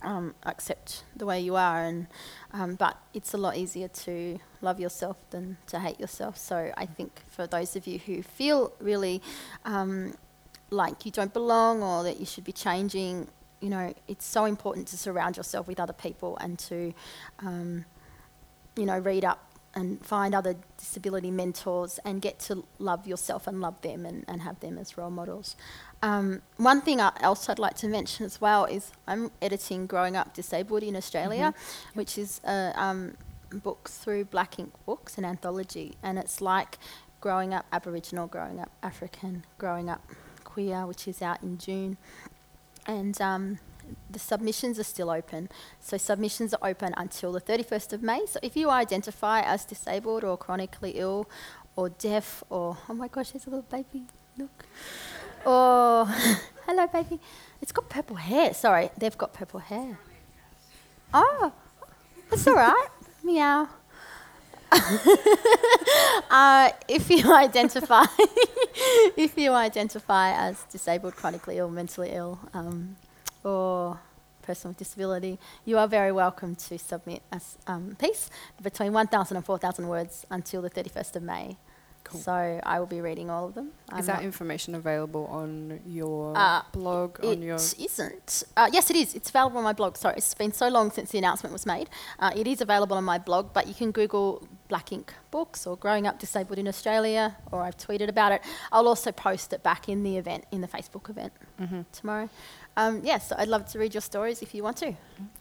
um, accept the way you are. And um, but it's a lot easier to love yourself than to hate yourself. So I think for those of you who feel really um, like you don't belong or that you should be changing, you know, it's so important to surround yourself with other people and to, um, you know, read up and find other disability mentors and get to love yourself and love them and, and have them as role models. Um, one thing else I'd like to mention as well is I'm editing Growing Up Disabled in Australia, mm-hmm. which is a um, book through Black Inc. Books, an anthology, and it's like growing up Aboriginal, growing up African, growing up queer, which is out in June. And um, the submissions are still open. So submissions are open until the 31st of May. So if you identify as disabled or chronically ill or deaf or, oh my gosh, there's a little baby, look. Or, hello baby. It's got purple hair. Sorry, they've got purple hair. Oh, it's all right. Meow. uh, if you identify if you identify as disabled, chronically ill, mentally ill, um, or person with disability, you are very welcome to submit a um, piece between 1,000 and 4,000 words until the 31st of May. Cool. So I will be reading all of them. I'm Is that information available on your uh, blog? On your isn't. Uh, yes, it is. It's available on my blog. Sorry, it's been so long since the announcement was made. Uh, it is available on my blog, but you can Google Black Inc. Books or Growing Up Disabled in Australia, or I've tweeted about it. I'll also post it back in the event, in the Facebook event mm-hmm. tomorrow. Um, yes, I'd love to read your stories if you want to.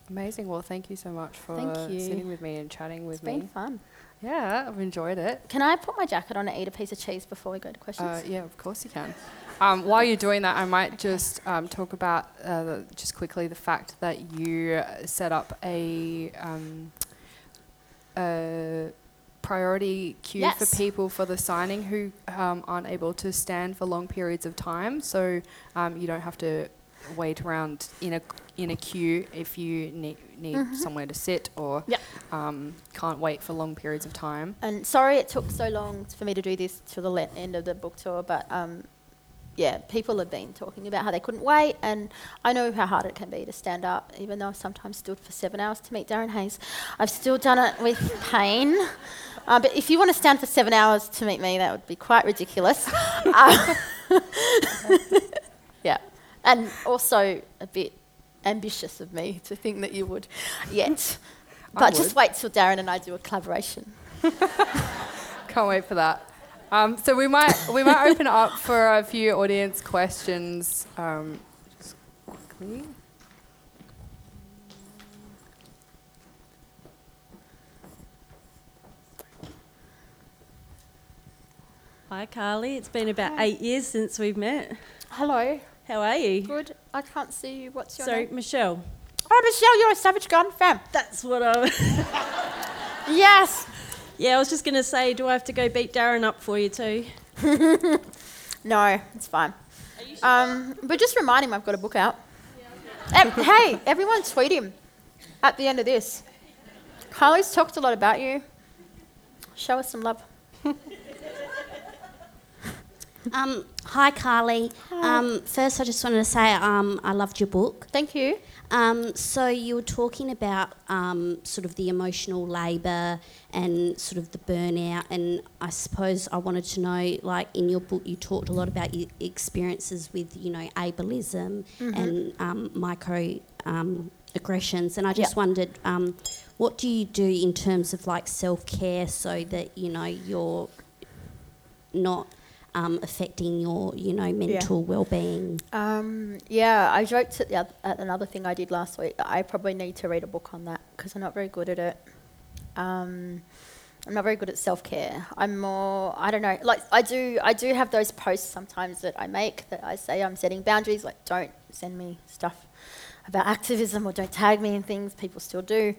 Amazing. Well, thank you so much for sitting with me and chatting with it's me. It's been fun. Yeah, I've enjoyed it. Can I put my jacket on and eat a piece of cheese before we go to questions? Uh, yeah, of course you can. Um, while you're doing that, I might just um, talk about uh, the, just quickly the fact that you set up a, um, a priority queue yes. for people for the signing who um, aren't able to stand for long periods of time. So um, you don't have to wait around in a in a queue if you need need mm-hmm. somewhere to sit or yep. um, can't wait for long periods of time. And sorry it took so long for me to do this to the end of the book tour, but um, yeah, people have been talking about how they couldn't wait, and I know how hard it can be to stand up, even though I've sometimes stood for seven hours to meet Darren Hayes. I've still done it with pain. Uh, but if you want to stand for seven hours to meet me, that would be quite ridiculous. uh, and also a bit ambitious of me to think that you would yet. but just wait till Darren and I do a collaboration. Can't wait for that. Um, so we might we might open up for a few audience questions. Um, just quickly. Hi, Carly. It's been about Hi. eight years since we've met. Hello. How are you? Good. I can't see you. What's your name? So, Michelle. Oh, Michelle, you're a Savage Garden fan. That's what I. yes. Yeah, I was just going to say, do I have to go beat Darren up for you too? no, it's fine. Sure? Um, but just remind him I've got a book out. Yeah, okay. hey, everyone tweet him at the end of this. Carly's talked a lot about you. Show us some love. Um, hi, Carly. Hi. Um, first, I just wanted to say um, I loved your book. Thank you. Um, so you were talking about um, sort of the emotional labour and sort of the burnout, and I suppose I wanted to know, like in your book, you talked a lot about your experiences with, you know, ableism mm-hmm. and um, micro aggressions, and I just yep. wondered, what do you do in terms of like self care so that you know you're not um, affecting your, you know, mental yeah. well-being? Um, yeah, I joked at, the, at another thing I did last week. I probably need to read a book on that because I'm not very good at it. Um, I'm not very good at self-care. I'm more, I don't know, like I do, I do have those posts sometimes that I make that I say I'm setting boundaries. Like, don't send me stuff about activism or don't tag me in things. People still do.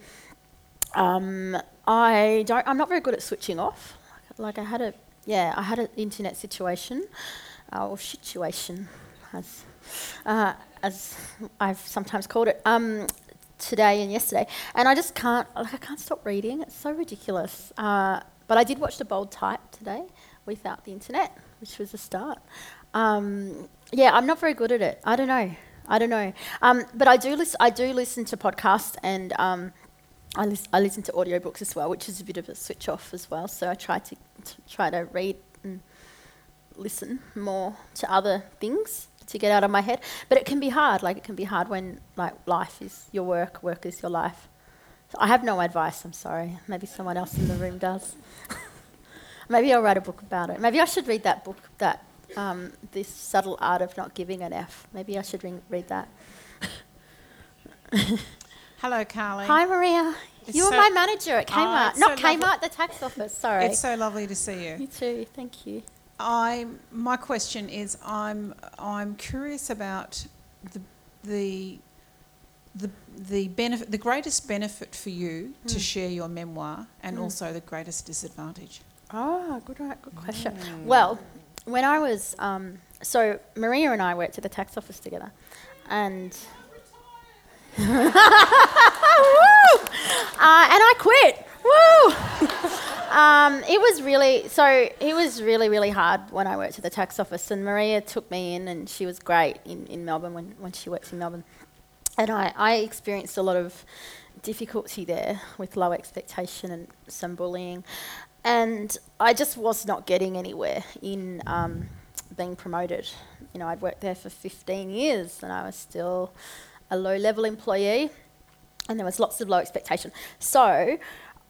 Um, I don't. I'm not very good at switching off. Like I had a yeah, I had an internet situation, uh, or situation, as, uh, as I've sometimes called it, um, today and yesterday, and I just can't, like, I can't stop reading. It's so ridiculous. Uh, but I did watch The Bold Type today without the internet, which was a start. Um, yeah, I'm not very good at it. I don't know. I don't know. Um, but I do listen. I do listen to podcasts and um, I, lis- I listen to audiobooks as well, which is a bit of a switch off as well. So I try to, to try to read and listen more to other things to get out of my head. But it can be hard. Like it can be hard when like life is your work, work is your life. So I have no advice. I'm sorry. Maybe someone else in the room does. Maybe I'll write a book about it. Maybe I should read that book. That um, this subtle art of not giving an F. Maybe I should re- read that. Hello, Carly. Hi, Maria. It's you were so- my manager at Oh, Kmart. it's Not so lovely. Kmart, the tax office. Sorry. It's so lovely to see you you. too. Thank you. I my question is I'm I'm curious about the the the the benefit the greatest benefit for you Hmm. to share your memoir and also the greatest disadvantage. Oh, good, right, good question. Well, when I was, um, so Maria and I worked at the tax office together, and! Uh, and I quit. Um, it was really so. It was really really hard when I worked at the tax office, and Maria took me in, and she was great in, in Melbourne when, when she worked in Melbourne, and I, I experienced a lot of difficulty there with low expectation and some bullying, and I just was not getting anywhere in um, being promoted. You know, I'd worked there for 15 years, and I was still a low level employee, and there was lots of low expectation. So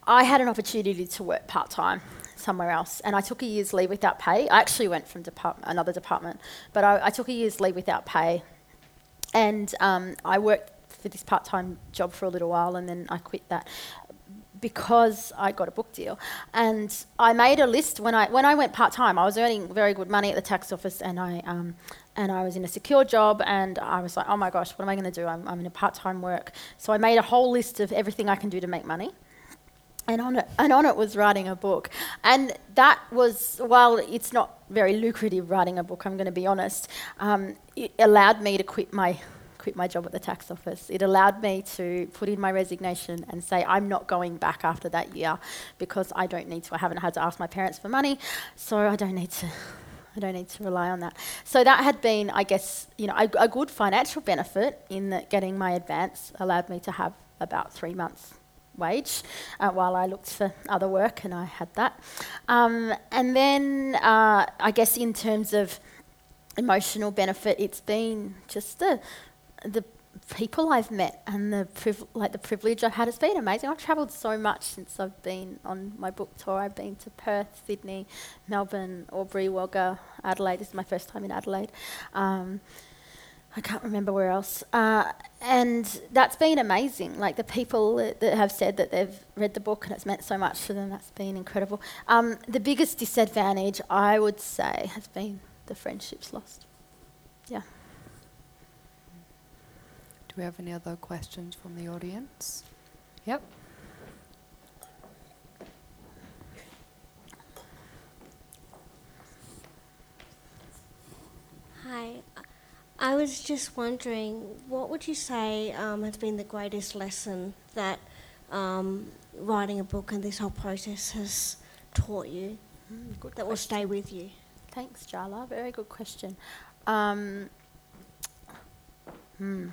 I had an opportunity to work part time somewhere else, and I took a year's leave without pay. I actually went from another department, but I, I took a year's leave without pay, and um, I worked for this part time job for a little while, and then I quit that because I got a book deal. And I made a list when I when I went part time. I was earning very good money at the tax office, and I um, and I was in a secure job. And I was like, oh my gosh, what am I going to do? I'm, I'm in a part time work. So I made a whole list of everything I can do to make money. And on it, and on it was writing a book, and that was while it's not very lucrative writing a book. I'm going to be honest. Um, it allowed me to quit my quit my job at the tax office. It allowed me to put in my resignation and say I'm not going back after that year because I don't need to. I haven't had to ask my parents for money, so I don't need to. I don't need to rely on that. So that had been, I guess, you know, a, a good financial benefit in that getting my advance allowed me to have about three months wage uh, while I looked for other work, and I had that. Um, and then uh, I guess in terms of emotional benefit, it's been just the the people I've met and the priv- like the privilege I've had. It's been amazing. I've travelled so much since I've been on my book tour. I've been to Perth, Sydney, Melbourne, Albury, Wagga, Adelaide. This is my first time in Adelaide. Um, I can't remember where else. Uh, and that's been amazing. Like the people that, that have said that they've read the book and it's meant so much to them, that's been incredible. Um, the biggest disadvantage, I would say, has been the friendships lost. Yeah. Do we have any other questions from the audience? Yep. Hi. I was just wondering, what would you say um, has been the greatest lesson that um, writing a book and this whole process has taught you good that will stay with you? Thanks, Jala. Very good question. Um, hmm.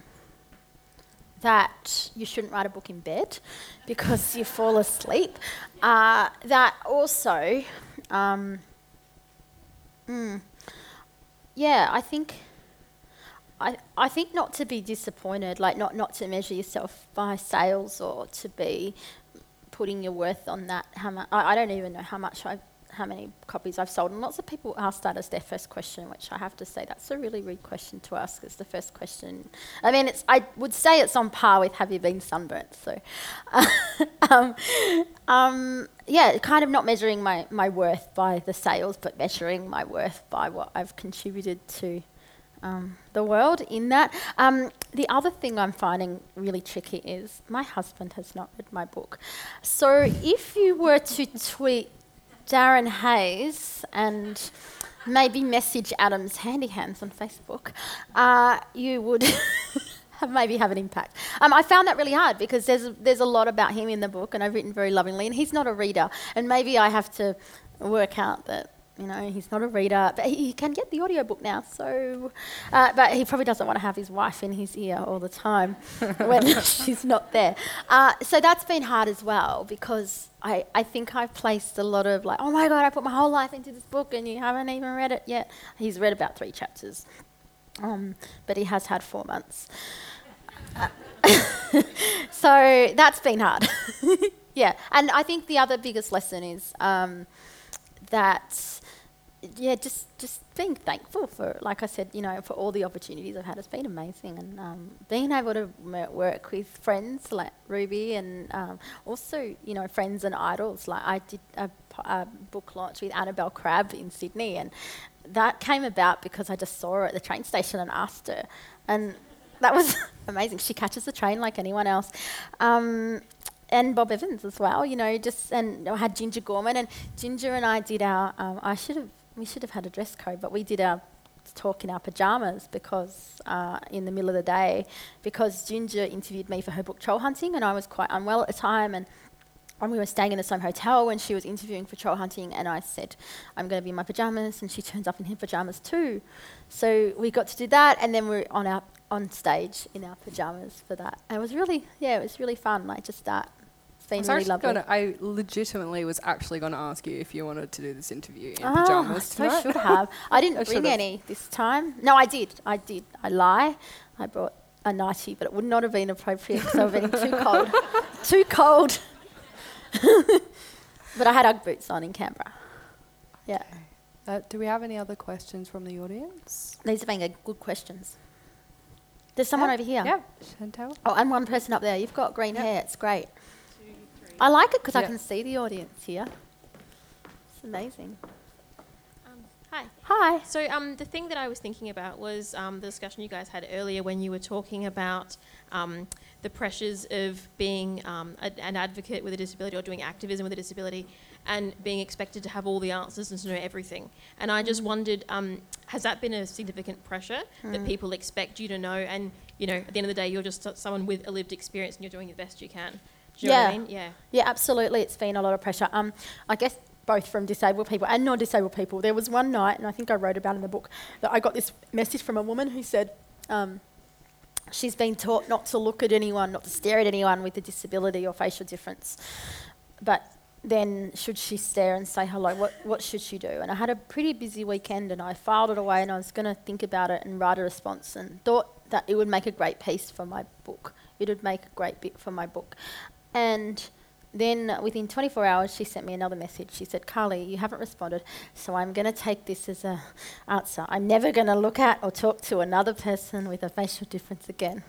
That you shouldn't write a book in bed because you fall asleep. Uh, that also, um, hmm. yeah, I think. I, I think not to be disappointed, like not, not to measure yourself by sales or to be putting your worth on that. How much? I, I don't even know how much I've, how many copies I've sold. And lots of people ask that as their first question, which I have to say that's a really rude question to ask. It's the first question. I mean, it's I would say it's on par with Have you been sunburnt? So, um, um, yeah, kind of not measuring my my worth by the sales, but measuring my worth by what I've contributed to um, the world in that. Um, the other thing I'm finding really tricky is my husband has not read my book. So if you were to tweet Darren Hayes and maybe message Adam's Handy Hands on Facebook, uh, you would have maybe have an impact. Um, I found that really hard because there's there's a lot about him in the book, and I've written very lovingly, and he's not a reader, and maybe I have to work out that You know, he's not a reader, but he, he can get the audiobook now. So, uh, but he probably doesn't want to have his wife in his ear all the time when she's not there. Uh, so that's been hard as well because I, I think I've placed a lot of like, oh my god, I put my whole life into this book and you haven't even read it yet. He's read about three chapters, um, but he has had four months. So that's been hard. yeah, and I think the other biggest lesson is um, that yeah, just just being thankful for, like I said, you know, for all the opportunities I've had. It's been amazing, and um, being able to work with friends like Ruby, and um, also you know friends and idols. Like I did a book launch with Annabel Crabb in Sydney, and that came about because I just saw her at the train station and asked her, and that was amazing. She catches the train like anyone else. Um, and Bob Evans as well, you know, just and I had Ginger Gorman and Ginger and I did our. Um, I should have we should have had a dress code, but we did our talk in our pajamas because uh, in the middle of the day because Ginger interviewed me for her book Troll Hunting and I was quite unwell at the time and and we were staying in the same hotel when she was interviewing for troll hunting and I said I'm going to be in my pajamas and she turns up in her pajamas too. So we got to do that and then we are on our on stage in our pajamas for that. And it was really yeah it was really fun like just that I was really actually lovely gonna, I legitimately was actually going to ask you if you wanted to do this interview in Ah, pajamas so I should have. I didn't I bring any this time. No, I did. I did. I lie. I brought a nightie, but it would not have been appropriate because I have been too cold. too cold. but I had UGG boots on in Canberra. Yeah, Uh, do we have any other questions from the audience? these have been a good questions. There's someone Yeah, over here. Yeah, Chantel. Oh, and one person up there. You've got green hair. It's great. I like it because I can see the audience here. It's amazing. Um, hi. Hi. So um, the thing that I was thinking about was um, the discussion you guys had earlier when you were talking about um, the pressures of being um, a, an advocate with a disability or doing activism with a disability and being expected to have all the answers and to know everything. And I just wondered, um, has that been a significant pressure that people expect you to know? And you know, at the end of the day, you're just someone with a lived experience and you're doing the best you can. Do you know what I Yeah. mean? Yeah. Yeah, absolutely. It's been a lot of pressure. Um, I guess both from disabled people and non-disabled people. There was one night, and I think I wrote about it in the book, that I got this message from a woman who said um, she's been taught not to look at anyone, not to stare at anyone with a disability or facial difference, but then should she stare and say hello? What what should she do? And I had a pretty busy weekend, and I filed it away, and I was going to think about it and write a response, and thought that it would make a great piece for my book. It would make a great bit for my book. And then within 24 hours, she sent me another message. She said, Carly, you haven't responded, so I'm going to take this as a answer. I'm never going to look at or talk to another person with a facial difference again.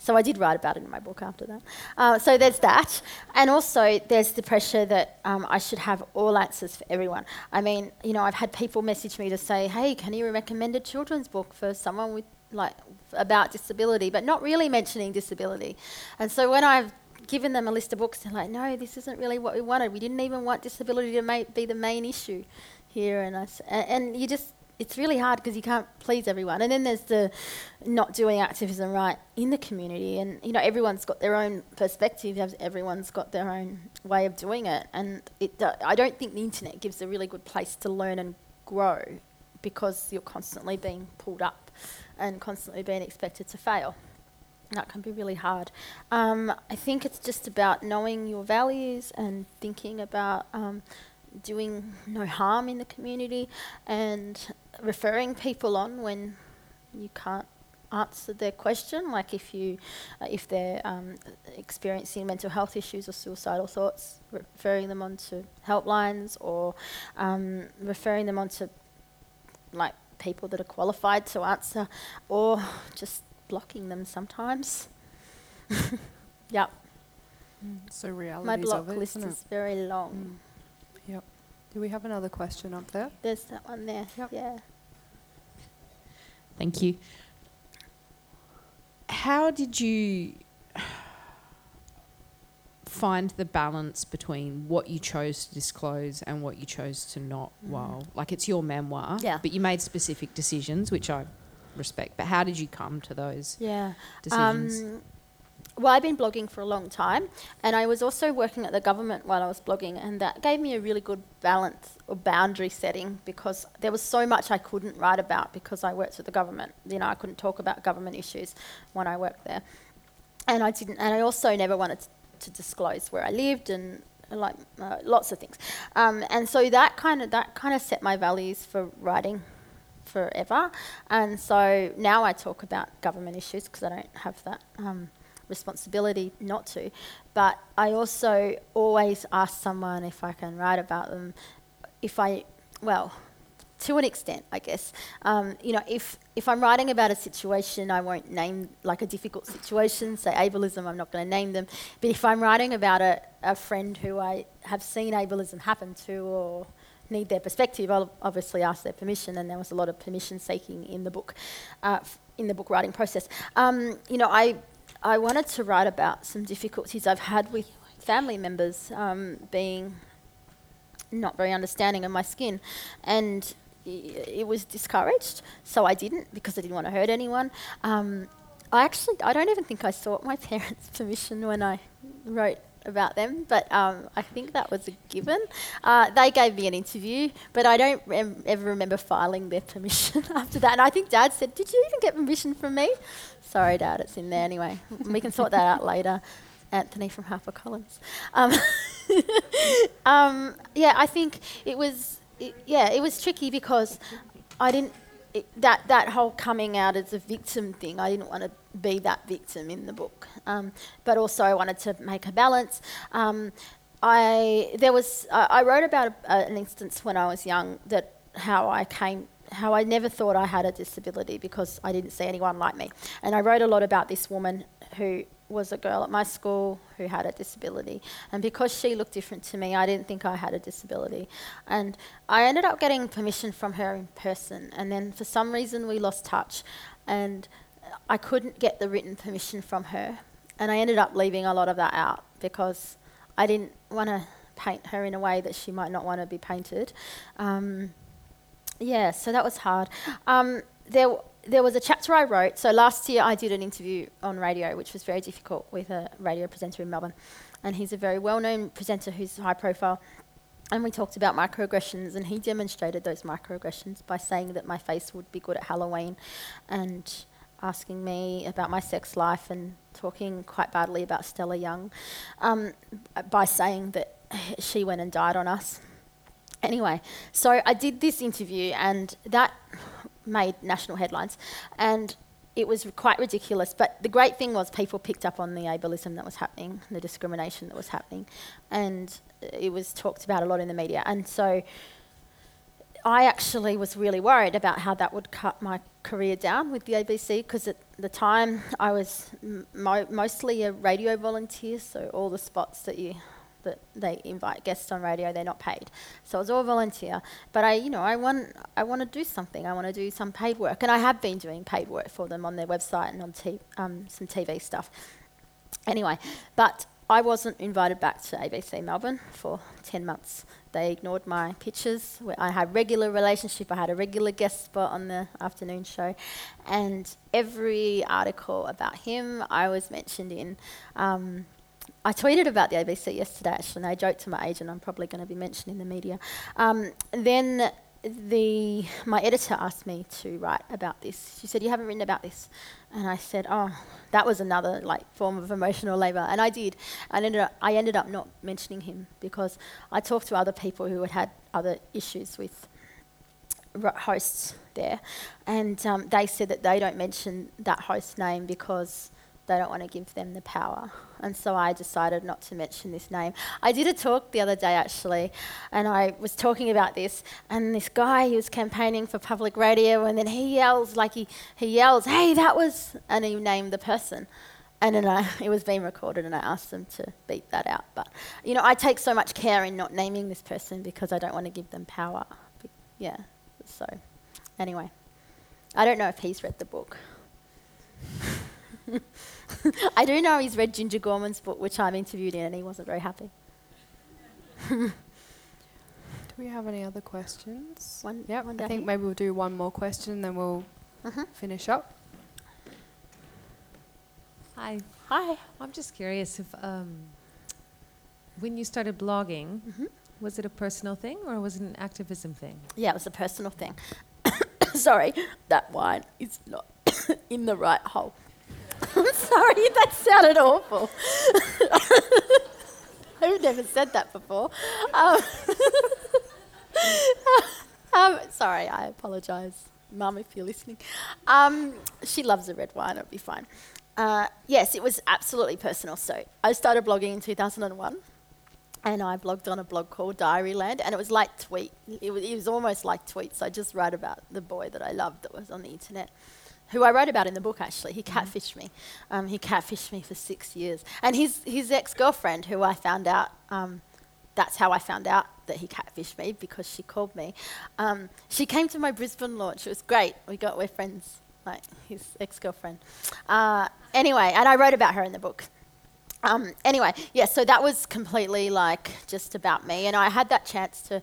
So I did write about it in my book after that. Uh, so there's that. And also there's the pressure that um, I should have all answers for everyone. I mean, you know, I've had people message me to say, hey, can you recommend a children's book for someone with, like, about disability, but not really mentioning disability. And so when I've given them a list of books, they're like, no, this isn't really what we wanted. We didn't even want disability to ma- be the main issue here. And, I s- and you just, it's really hard because you can't please everyone. And then there's the not doing activism right in the community. And, you know, everyone's got their own perspective, everyone's got their own way of doing it. And it, do- I don't think the internet gives a really good place to learn and grow because you're constantly being pulled up and constantly being expected to fail. That can be really hard. Um, I think it's just about knowing your values and thinking about um, doing no harm in the community and referring people on when you can't answer their question. Like if you, uh, if they're um, experiencing mental health issues or suicidal thoughts, referring them on to helplines or um, referring them on to like people that are qualified to answer, or just blocking them sometimes. yep, mm, So realities my block of it, list isn't it? is very long. Mm. Yep. Do we have another question up there? There's that one there. Yep. Yeah. Thank you. How did you find the balance between what you chose to disclose and what you chose to not? Mm. While like it's your memoir, Yeah. but you made specific decisions, which I respect. But how did you come to those Yeah. decisions? Um, well, I've been blogging for a long time, and I was also working at the government while I was blogging, and that gave me a really good balance or boundary setting because there was so much I couldn't write about because I worked at the government. You know, I couldn't talk about government issues when I worked there, and I didn't. And I also never wanted to, to disclose where I lived and like uh, lots of things. Um, and so that kind of that kind of set my values for writing forever. And so now I talk about government issues because I don't have that um, responsibility not to. But I also always ask someone if I can write about them. If I, well, to an extent, I guess. Um, you know, if if I'm writing about a situation, I won't name like a difficult situation, say ableism. I'm not going to name them. But if I'm writing about a, a friend who I have seen ableism happen to, or need their perspective, I'll obviously ask their permission. And there was a lot of permission seeking in the book, uh, in the book writing process. Um, you know, I I wanted to write about some difficulties I've had with family members um, being not very understanding of my skin, and it was discouraged, so I didn't because I didn't want to hurt anyone. Um, I actually, I don't even think I sought my parents' permission when I wrote about them, but um, I think that was a given. Uh, they gave me an interview, but I don't rem- ever remember filing their permission after that. And I think Dad said, "Did you even get permission from me?" Sorry, Dad, it's in there anyway. we can sort that out later. Anthony from HarperCollins. Um, um, yeah, I think it was. It, yeah, it was tricky because I didn't. It, that that whole coming out as a victim thing, I didn't want to be that victim in the book, um, but also I wanted to make a balance. Um, I there was uh, I wrote about a, an instance when I was young that how I came how I never thought I had a disability because I didn't see anyone like me, and I wrote a lot about this woman who was a girl at my school who had a disability. And because she looked different to me, I didn't think I had a disability. And I ended up getting permission from her in person. And then for some reason, we lost touch. And I couldn't get the written permission from her. And I ended up leaving a lot of that out because I didn't want to paint her in a way that she might not want to be painted. Um, yeah, so that was hard. Um, there, there was a chapter I wrote. So last year I did an interview on radio, which was very difficult with a radio presenter in Melbourne. And he's a very well known presenter who's high profile. And we talked about microaggressions, and he demonstrated those microaggressions by saying that my face would be good at Halloween and asking me about my sex life and talking quite badly about Stella Young um, by saying that she went and died on us. Anyway, so I did this interview, and that made national headlines, and it was quite ridiculous. But the great thing was people picked up on the ableism that was happening, the discrimination that was happening, and it was talked about a lot in the media. And so I actually was really worried about how that would cut my career down with the ABC because at the time I was mo- mostly a radio volunteer, so all the spots that you that they invite guests on radio, they're not paid. So I was all volunteer. But I, you know, I want I want to do something. I want to do some paid work, and I have been doing paid work for them on their website and on t- um, some TV stuff. Anyway, but I wasn't invited back to ABC Melbourne for 10 months. They ignored my pictures. I had regular relationship. I had a regular guest spot on the afternoon show, and every article about him I was mentioned in. Um, I tweeted about the ABC yesterday, actually, and I joked to my agent I'm probably going to be mentioned in the media. Um, then the my editor asked me to write about this. She said, "You haven't written about this," and I said, "Oh, that was another like form of emotional labour," and I did. And ended up, I ended up not mentioning him because I talked to other people who had had other issues with hosts there, and um, they said that they don't mention that host name because they don't want to give them the power. And so I decided not to mention this name. I did a talk the other day actually, and I was talking about this, and this guy, he was campaigning for public radio, and then he yells, like he, he yells, hey, that was, and he named the person. And then I, it was being recorded, and I asked them to beat that out. But, you know, I take so much care in not naming this person because I don't want to give them power. Yeah, so anyway, I don't know if he's read the book. I do know he's read Ginger Gorman's book, which I'm interviewed in, and he wasn't very happy. do we have any other questions? One, yep, one I think here. maybe we'll do one more question, and then we'll uh-huh. finish up. Hi. Hi. I'm just curious if um, when you started blogging, Mhm. was it a personal thing or was it an activism thing? Yeah, it was a personal thing. Sorry, that wine is not in the right hole. I'm sorry, that sounded awful. I've never said that before. Um, um, sorry, I apologise, Mum, if you're listening. Um, she loves a red wine, it'll be fine. Uh, yes, it was absolutely personal. So I started blogging in 2001 and I blogged on a blog called Diaryland, and it was like tweet. It was, it was almost like tweets. I just wrote about the boy that I loved that was on the internet, who I wrote about in the book. Actually, he catfished me. Um, he catfished me for six years, and his his ex girlfriend, who I found out. Um, that's how I found out that he catfished me because she called me. Um, she came to my Brisbane launch. It was great. We got we're friends, like his ex girlfriend. Uh, anyway, and I wrote about her in the book. Um, anyway, yeah, so that was completely like just about me, and I had that chance to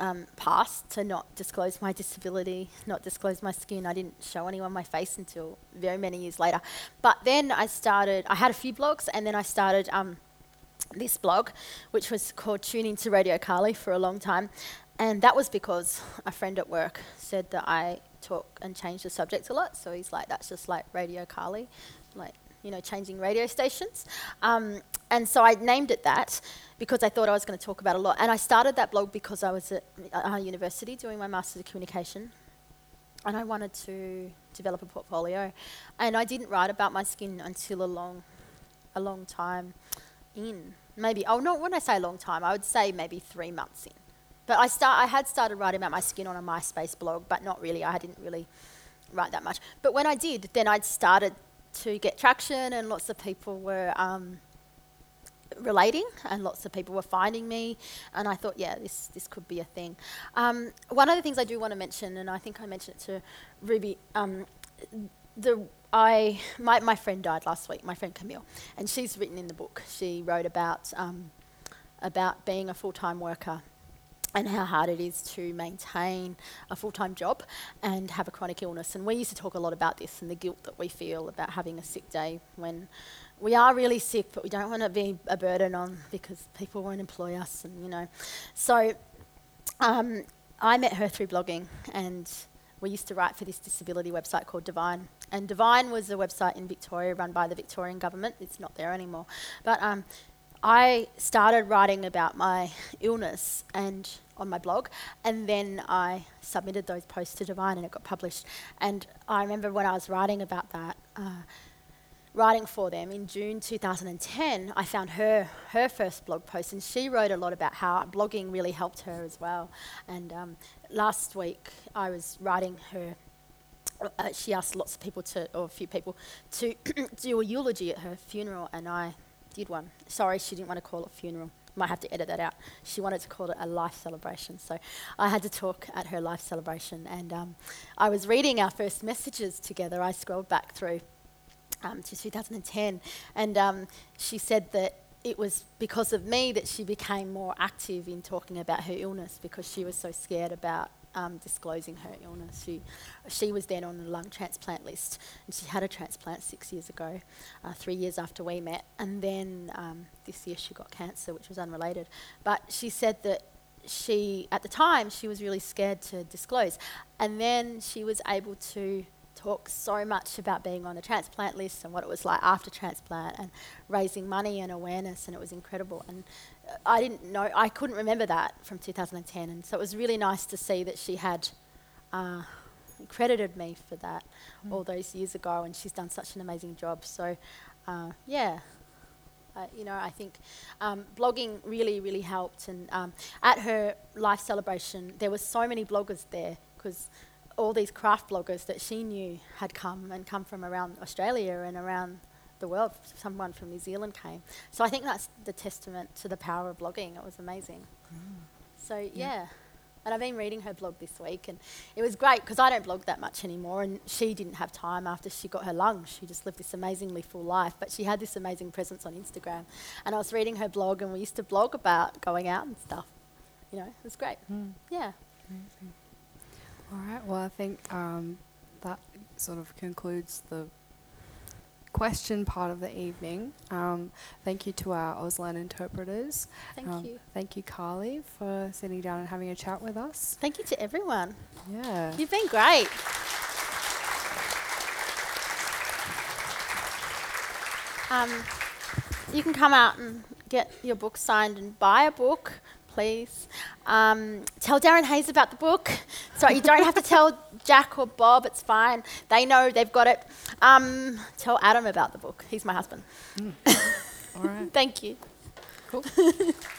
um, pass to not disclose my disability, not disclose my skin. I didn't show anyone my face until very many years later. But then I started. I had a few blogs, and then I started um, this blog, which was called Tune Into Radio Carly for a long time, and that was because a friend at work said that I talk and change the subject a lot. So he's like, "That's just like Radio Carly, like." you know, changing radio stations. Um, and so I named it that because I thought I was going to talk about a lot. And I started that blog because I was at uh, university doing my Master's of Communication and I wanted to develop a portfolio. And I didn't write about my skin until a long, a long time in. Maybe, oh, no, when I say a long time, I would say maybe three months in. But I, start, I had started writing about my skin on a MySpace blog, but not really. I didn't really write that much. But when I did, then I'd started to get traction, and lots of people were um, relating, and lots of people were finding me. And I thought, yeah, this this could be a thing. Um, one of the things I do want to mention, and I think I mentioned it to Ruby, um, the I my my friend died last week. My friend Camille, and she's written in the book. She wrote about um, about being a full time worker and how hard it is to maintain a full time job and have a chronic illness. And we used to talk a lot about this and the guilt that we feel about having a sick day when we are really sick, but we don't want to be a burden on because people won't employ us, and you know. So um, I met her through blogging, and we used to write for this disability website called Divine. And Divine was a website in Victoria run by the Victorian government. It's not there anymore. But um, I started writing about my illness and on my blog, and then I submitted those posts to Divine, and it got published. And I remember when I was writing about that, uh, writing for them in June 2010, I found her her first blog post, and she wrote a lot about how blogging really helped her as well. And um, last week, I was writing her. Uh, she asked lots of people to, or a few people, to do a eulogy at her funeral, and I did one. Sorry, she didn't want to call it funeral. Might have to edit that out. She wanted to call it a life celebration. So I had to talk at her life celebration. And um, I was reading our first messages together. I scrolled back through um, to 2010. And um, she said that it was because of me that she became more active in talking about her illness because she was so scared about um, disclosing her illness. She, she was then on the lung transplant list, and she had a transplant six years ago, uh, three years after we met. And then um, this year she got cancer, which was unrelated. But she said that she, at the time, she was really scared to disclose. And then she was able to talk so much about being on the transplant list and what it was like after transplant and raising money and awareness, and it was incredible. And uh, I didn't know, I couldn't remember that from 2010, and so it was really nice to see that she had uh, credited me for that Mm. all those years ago, and she's done such an amazing job. So, uh, yeah. Uh, you know, I think um, blogging really, really helped. And um, at her life celebration, there were so many bloggers there because all these craft bloggers that she knew had come and come from around Australia and around the world. Someone from New Zealand came. So I think that's the testament to the power of blogging. It was amazing. Mm. So yeah. And I've been reading her blog this week, and it was great because I don't blog that much anymore. And she didn't have time after she got her lungs. She just lived this amazingly full life, but she had this amazing presence on Instagram. And I was reading her blog, and we used to blog about going out and stuff. You know, it was great. Mm. Yeah. All right. Well, I think um, that sort of concludes the question part of the evening. Um, thank you to our Auslan interpreters. Thank Um, you. Thank you, Carly, for sitting down and having a chat with us. Thank you to everyone. Yeah. You've been great. Um, you can come out and get your book signed and buy a book, please. Um, tell Darren Hayes about the book. Sorry, you don't have to tell Jack or Bob, it's fine. They know they've got it. Um, tell Adam about the book. He's my husband. All right. Thank you. Cool.